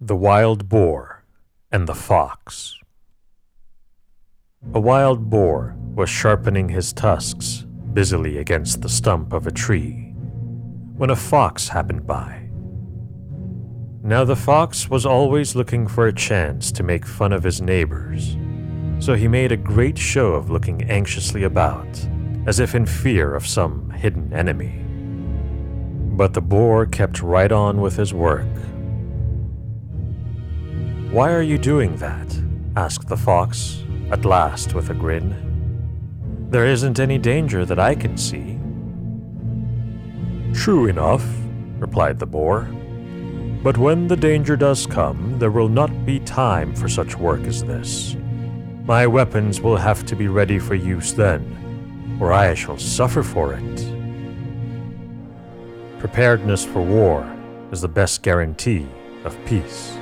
The Wild Boar and the Fox. A wild boar was sharpening his tusks busily against the stump of a tree when a fox happened by. Now, the fox was always looking for a chance to make fun of his neighbors, so he made a great show of looking anxiously about, as if in fear of some hidden enemy. But the boar kept right on with his work. Why are you doing that? asked the fox, at last with a grin. There isn't any danger that I can see. True enough, replied the boar. But when the danger does come, there will not be time for such work as this. My weapons will have to be ready for use then, or I shall suffer for it. Preparedness for war is the best guarantee of peace.